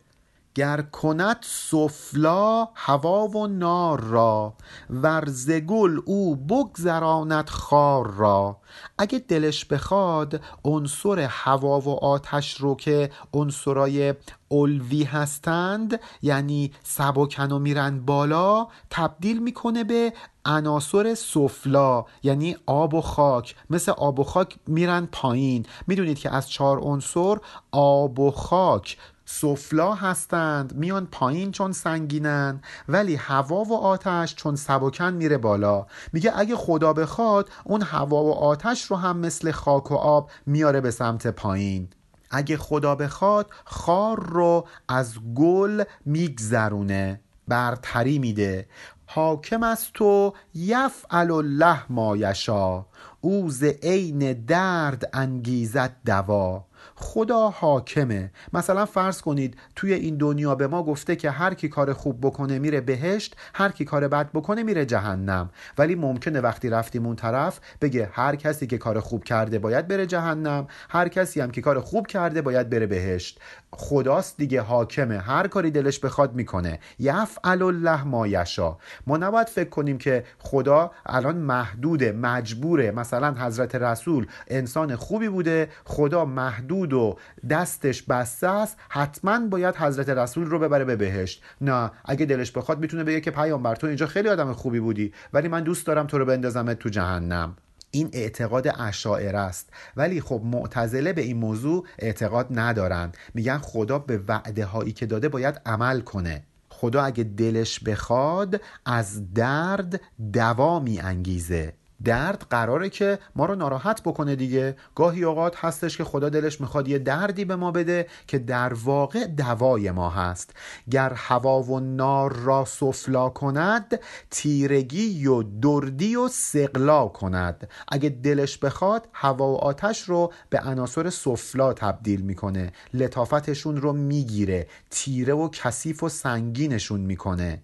گر کند سفلا هوا و نار را ورزگل او بگذراند خار را. اگه دلش بخواد عنصر هوا و آتش رو که عنصرای الوی هستند یعنی سبکن و میرن بالا تبدیل می‌کنه به عناصر سفلا یعنی آب و خاک. مثل آب و خاک میرن پایین. می‌دونید که از چهار عنصر آب و خاک سفلا هستند میان پایین چون سنگینن ولی هوا و آتش چون سبکن میره بالا. میگه اگه خدا بخواد اون هوا و آتش رو هم مثل خاک و آب میاره به سمت پایین. اگه خدا بخواد خار رو از گل میگذرونه. برتری میده. حاکم است تو یفعل الله ما یشا. او ز عین درد انگیزد دوا. خدا حاکمه. مثلا فرض کنید توی این دنیا به ما گفته که هر کی کار خوب بکنه میره بهشت هر کی کار بد بکنه میره جهنم. ولی ممکنه وقتی رفتیم اون طرف بگه هر کسی که کار خوب کرده باید بره جهنم هر کسی هم که کار خوب کرده باید بره بهشت. خداست دیگه حاکمه. هر کاری دلش بخواد می‌کنه. یفعل الله ما یشا. ما نباید فکر کنیم که خدا الان محدوده مجبوره. مثلا حضرت رسول انسان خوبی بوده خدا محدود و دستش بسته است. حتما باید حضرت رسول رو ببره به بهشت. نه اگه دلش بخواد می‌تونه بگه که پیامبر تو اینجا خیلی آدم خوبی بودی ولی من دوست دارم تو رو بندازمت تو جهنم. این اعتقاد اشاعره است. ولی خب معتزله به این موضوع اعتقاد ندارن. میگن خدا به وعده هایی که داده باید عمل کنه. خدا اگه دلش بخواد از درد دوا می انگیزه درد قراره که ما رو ناراحت بکنه دیگه. گاهی اوقات هستش که خدا دلش می‌خواد یه دردی به ما بده که در واقع دوای ما هست. گر هوا و نار را سفلا کند تیرگی و دردی و سقلا کند. اگه دلش بخواد هوا و آتش رو به عناصر سفلا تبدیل می‌کنه. لطافتشون رو می‌گیره. تیره و کثیف و سنگینشون می‌کنه.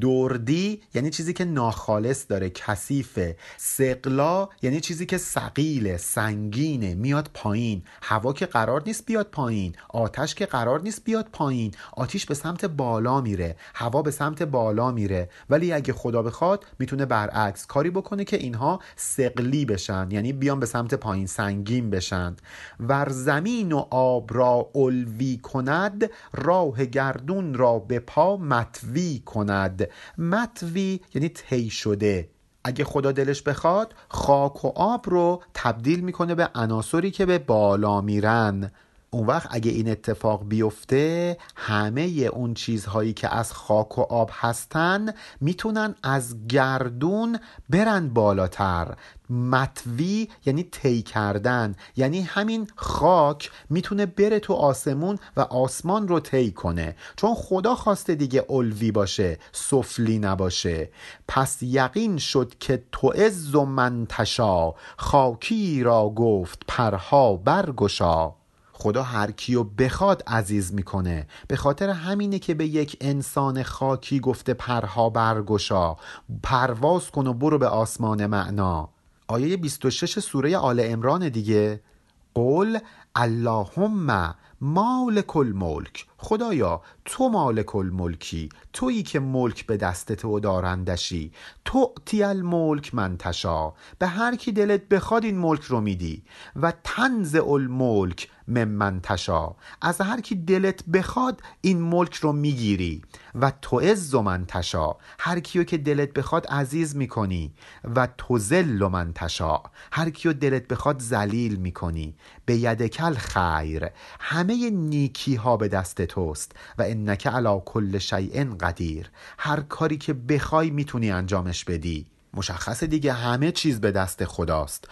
دردی یعنی چیزی که ناخالص داره کثیفه. سقلا یعنی چیزی که سقیله سنگینه میاد پایین. هوا که قرار نیست بیاد پایین. آتش که قرار نیست بیاد پایین. آتیش به سمت بالا میره. هوا به سمت بالا میره. ولی اگه خدا بخواد می‌تونه برعکس کاری بکنه که اینها سقلی بشن. یعنی بیان به سمت پایین سنگین بشن. ور زمین و آب را الوی کند راه گردون را به پا متوی کند. متوی یعنی طی شده. اگه خدا دلش بخواد خاک و آب رو تبدیل می‌کنه به عناصری که به بالا میرن. اون وقت اگه این اتفاق بیفته همه اون چیزهایی که از خاک و آب هستن می‌تونن از گردون برن بالاتر. متوی یعنی طی کردن. یعنی همین خاک می‌تونه بره تو آسمون و آسمان رو طی کنه. چون خدا خواسته دیگه الوی باشه سفلی نباشه. پس یقین شد که تو از و منتشا خاکی را گفت پرها برگشا. خدا هر کیو بخواد عزیز می‌کنه. به خاطر همینه که به یک انسان خاکی گفته پرها برگشا. پرواز کن و برو به آسمان معنا. آیه 26 سوره آل امران دیگه. قول اللهم مالک الملک. خدایا تو مالک الملکی تویی که ملک به دستت و دارندشی. تو تی الملک منتشا به هر کی دلت بخواد این ملک رو میدی. و تنز الملک من تشا. از هر کی دلت بخواد این ملک رو می‌گیری. و تو من تشا. هر کیو که دلت بخواد عزیز می‌کنی. و تو زل من تشا. هر کیو دلت بخواد ذلیل می‌کنی. به یدکل خیر. همه نیکی ها به دست توست و انک علا کل شیء قدیر. هر کاری که بخوای می‌تونی انجامش بدی. مشخصه دیگه همه چیز به دست خداست.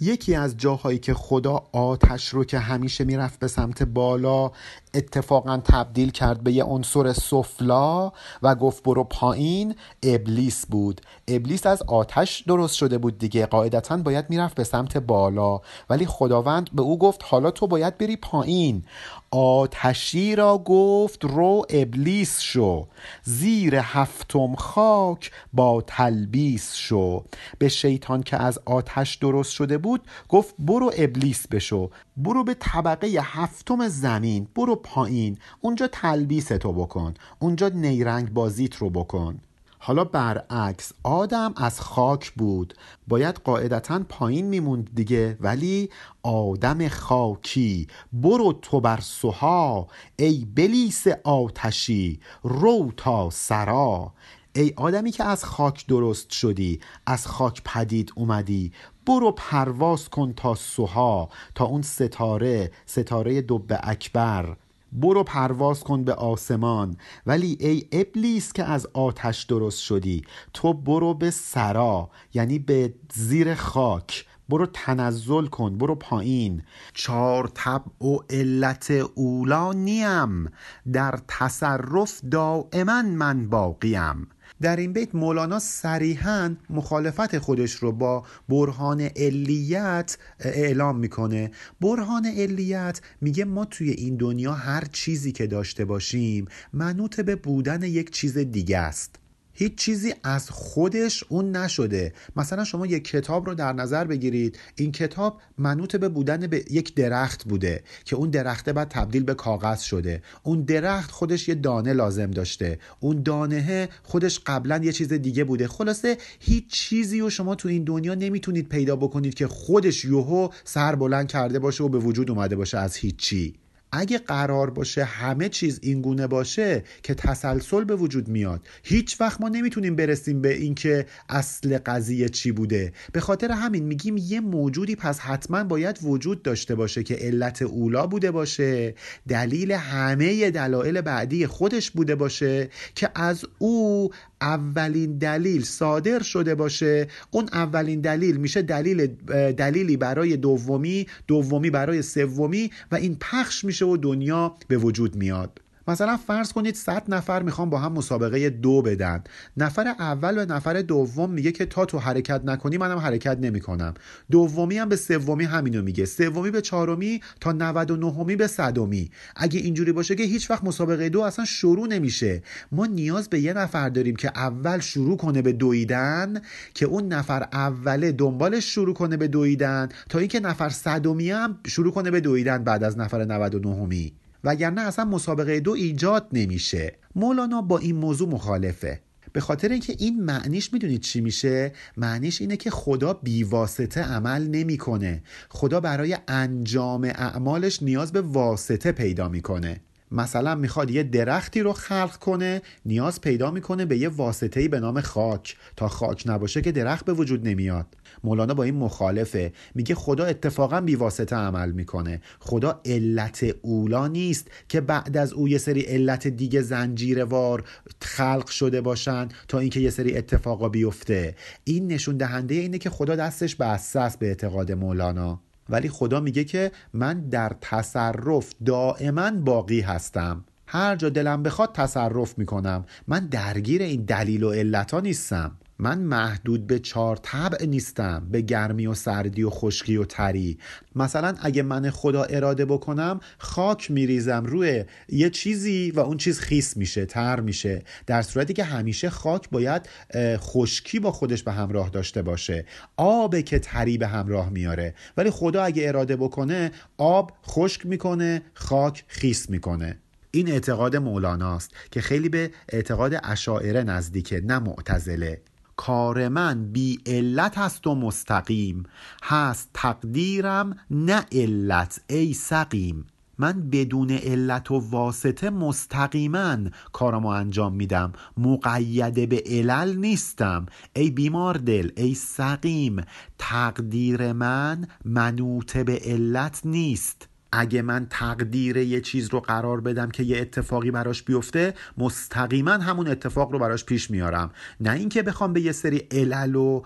یکی از جاهایی که خدا آتش رو که همیشه می‌رفت به سمت بالا اتفاقا تبدیل کرد به یه عنصر سفلا و گفت برو پایین ابلیس بود. ابلیس از آتش درست شده بود دیگه. قاعدتا باید می‌رفت به سمت بالا. ولی خداوند به او گفت حالا تو باید بری پایین. آتشی را گفت رو ابلیس شو. زیر هفتم خاک با تلبیس شو. به شیطان که از آتش درست شده بود گفت برو ابلیس بشو. برو به طبقه هفتم زمین. برو پایین. اونجا تلبیس تو بکن. اونجا نیرنگ بازیت رو بکن. حالا برعکس آدم از خاک بود. باید قاعدتا پایین میموند دیگه. ولی آدم خاکی برو تو بر سوها. ای بلیس آتشی رو تا سرا. ای آدمی که از خاک درست شدی از خاک پدید اومدی برو پرواز کن تا سوها تا اون ستاره ستاره دب اکبر. برو پرواز کن به آسمان. ولی ای ابلیس که از آتش درست شدی تو برو به سرا یعنی به زیر خاک. برو تنزل کن برو پایین. چار طبع و علت اولا نیم. در تصرف دائما من باقیم. در این بیت مولانا صریحا مخالفت خودش رو با برهان علیت اعلام می‌کنه. برهان علیت میگه ما توی این دنیا هر چیزی که داشته باشیم منوط به بودن یک چیز دیگه است. هیچ چیزی از خودش اون نشده. مثلا شما یک کتاب رو در نظر بگیرید این کتاب منوط به بودن به یک درخت بوده که اون درخته بعد تبدیل به کاغذ شده. اون درخت خودش یه دانه لازم داشته. اون دانه خودش قبلا یه چیز دیگه بوده. خلاصه هیچ چیزی رو شما تو این دنیا نمی‌تونید پیدا بکنید که خودش یوهو سر بلند کرده باشه و به وجود اومده باشه از هیچی. اگه قرار باشه همه چیز این گونه باشه که تسلسل به وجود میاد هیچ وقت ما نمی‌تونیم برسیم به اینکه اصل قضیه چی بوده. به خاطر همین میگیم یه موجودی پس حتما باید وجود داشته باشه که علت اولا بوده باشه دلیل همه دلایل بعدی خودش بوده باشه که از او اولین دلیل صادر شده باشه اون اولین دلیل میشه دلیل دلیلی برای دومی دومی برای سومی و این پخش میشه و دنیا به وجود میاد. مثلا فرض کنید 100 نفر می‌خوان با هم مسابقه دو بدن. نفر اول و نفر دوم میگه که تا تو حرکت نکنی منم حرکت نمی‌کنم. دومی هم به سومی همینو میگه. سومی به چهارمی تا 99می به صدمی. اگه اینجوری باشه که هیچ وقت مسابقه دو اصلا شروع نمیشه. ما نیاز به یه نفر داریم که اول شروع کنه به دویدن که اون نفر اوله دنبالش شروع کنه به دویدن تا اینکه نفر صدمی هم شروع کنه به دویدن بعد از نفر 99می وگرنه اصلا مسابقه دو ایجاد نمیشه. مولانا با این موضوع مخالفه. به خاطر اینکه این معنیش می‌دونید چی میشه؟ معنیش اینه که خدا بیواسطه عمل نمی‌کنه. خدا برای انجام اعمالش نیاز به واسطه پیدا می‌کنه. مثلا می‌خواد یه درختی رو خلق کنه نیاز پیدا می‌کنه به یه واسطه‌ای به نام خاک. تا خاک نباشه که درخت به وجود نمیاد. مولانا با این مخالفه. میگه خدا اتفاقا بیواسطه عمل می‌کنه. خدا علت اولا نیست که بعد از او یه سری علت دیگه زنجیروار خلق شده باشن تا اینکه یه سری اتفاقا بیفته. این نشون دهنده اینه که خدا دستش بسته است به اعتقاد مولانا. ولی خدا میگه که من در تصرف دائما باقی هستم. هر جا دلم بخواد تصرف می‌کنم. من درگیر این دلیل و علتا نیستم. من محدود به چهار طبع نیستم به گرمی و سردی و خشکی و تری. مثلا اگه من خدا اراده بکنم خاک میریزم روی یه چیزی و اون چیز خیس میشه تر میشه. در صورتی که همیشه خاک باید خشکی با خودش به همراه داشته باشه. آب که تری به همراه میاره. ولی خدا اگه اراده بکنه آب خشک می‌کنه خاک خیس می‌کنه. این اعتقاد مولاناست که خیلی به اعتقاد اشاعره نزدیکه نه معتزله. کار من بی علت است و مستقیم. هست تقدیرم نه علت ای سقیم. من بدون علت و واسطه مستقیما کارمو انجام میدم. مقیده به علل نیستم. ای بیمار دل ای سقیم تقدیر من منوط به علت نیست. اگه من تقدیر یه چیز رو قرار بدم که یه اتفاقی براش بیفته مستقیما همون اتفاق رو براش پیش میارم. نه اینکه بخوام به یه سری علل و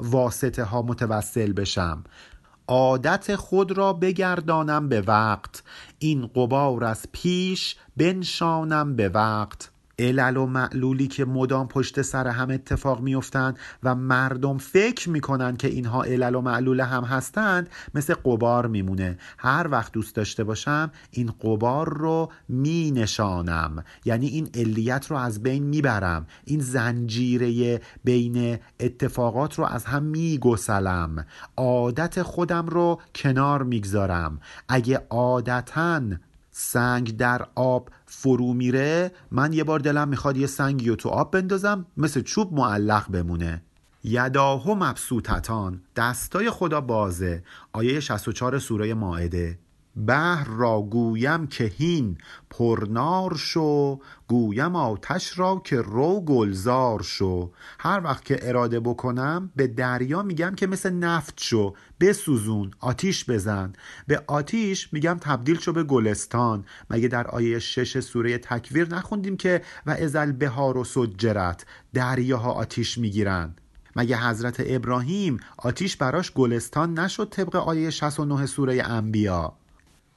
واسطه ها متوسل بشم. عادت خود را بگردانم به وقت. این قبار از پیش بنشانم به وقت. علل و معلولی که مدام پشت سر هم اتفاق میفتند و مردم فکر می‌کنن که اینها علل و معلول هم هستند مثل قبار میمونه. هر وقت دوست داشته باشم این قبار رو می نشانم یعنی این علیت رو از بین می‌برم. این زنجیره بین اتفاقات رو از هم میگسلم. عادت خودم رو کنار می‌گذارم. اگه عادتا سنگ در آب فرو میره من یه بار دلم می‌خواد یه سنگی رو تو آب بندازم مثل چوب معلق بمونه. یداهو مبسوطتان دستای خدا بازه. آیه 64 سوره ماعده. بحر را گویم که هین پرنار شو گویم آتش را که رو گلزار شو. هر وقت که اراده بکنم به دریا میگم که مثل نفت شو. بسوزون آتیش بزن. به آتیش میگم تبدیل شو به گلستان. مگه در آیه شش سوره تکویر نخوندیم که و ازل بهار و سجرت دریاها آتیش می‌گیرن. مگه حضرت ابراهیم آتیش براش گلستان نشد طبق آیه 69 سوره انبیا؟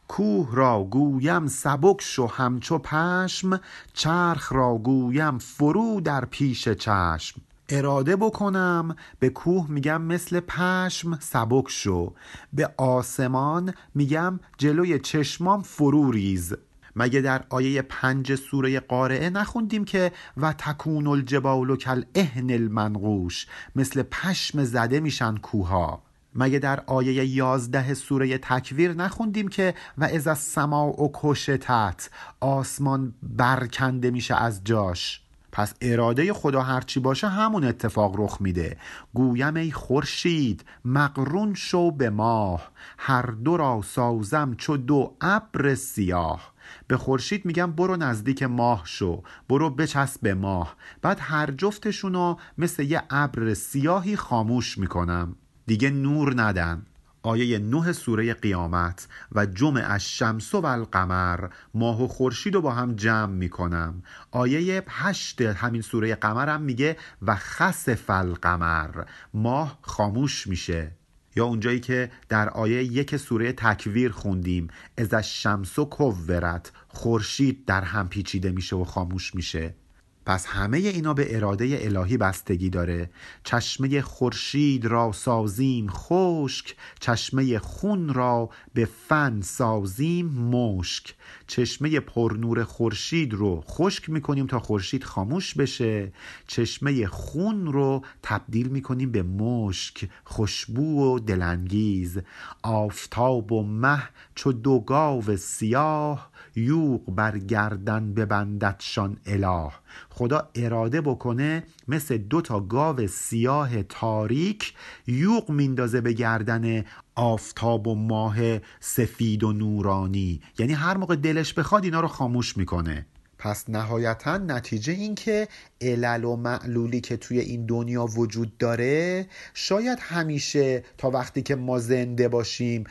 کوه را گویم سبک شو همچو پشم چرخ را گویم فرو در پیش چشم. اراده بکنم به کوه میگم مثل پشم سبک شو. به آسمان میگم جلوی چشمام فرو ریز. مگه در آیه پنج سوره قارعه نخوندیم که و تکون الجبال کل اهن المنقوش مثل پشم زده میشن کوها مگه در آیه یازده سوره تکویر نخوندیم که و از السماء و کشتت آسمان برکنده میشه از جاش؟ پس اراده خدا هرچی باشه همون اتفاق رخ میده. گویم ای خورشید مقرون شو به ماه. هر دو را سازم چو دو ابر سیاه. به خورشید میگم برو نزدیک ماه شو برو بچسب به ماه. بعد هر جفتشونو مثل یه ابر سیاهی خاموش می‌کنم. دیگه نور ندن آیه نه سوره قیامت و جمع الشمس و القمر ماه و خورشید رو با هم جمع می‌کنم. آیه هشت همین سوره قمر هم میگه و خسف القمر. ماه خاموش میشه. یا اونجایی که در آیه یک سوره تکویر خوندیم از الشمس و کورت خورشید در هم پیچیده میشه و خاموش میشه. پس همه اینا به اراده الهی بستگی داره. چشمه خورشید را سازیم خشک چشمه خون را به فن سازیم مشک. چشمه پرنور خورشید رو خشک می‌کنیم تا خورشید خاموش بشه. چشمه خون رو تبدیل می‌کنیم به مشک خوشبو و دلانگیز. آفتاب و مه چو دو گاو سیاه یوق بر گردن ببنددشان اله. خدا اراده بکنه مثل دو تا گاو سیاه تاریک یوق میندازه به گردن آفتاب و ماه سفید و نورانی. یعنی هر موقع دلش بخواد اینا رو خاموش می‌کنه. پس نهایتا نتیجه این که علل و معلولی که توی این دنیا وجود داره شاید همیشه تا وقتی که ما زنده باشیم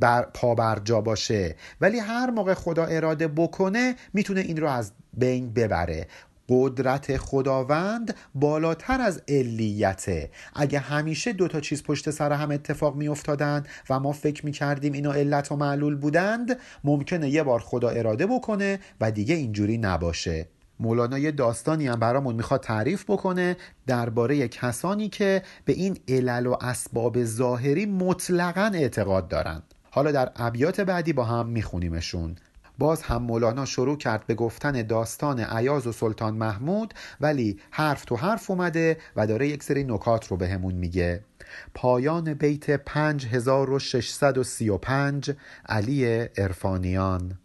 بر پا بر جا باشه. ولی هر موقع خدا اراده بکنه می‌تونه این رو از بین ببره. قدرت خداوند بالاتر از علیته. اگه همیشه دو تا چیز پشت سر هم اتفاق می افتادن و ما فکر می کردیم اینا علت و معلول بودند ممکنه یه بار خدا اراده بکنه و دیگه اینجوری نباشه. مولانا یه داستانی هم برامون می‌خواد تعریف بکنه درباره کسانی که به این علل و اسباب ظاهری مطلقا اعتقاد دارند. حالا در ابیات بعدی با هم میخونیمشون. باز هم مولانا شروع کرد به گفتن داستان عیاز و سلطان محمود ولی حرف تو حرف اومده و داره یک سری نکات رو بهمون میگه. پایان بیت 5635 علی ارفانیان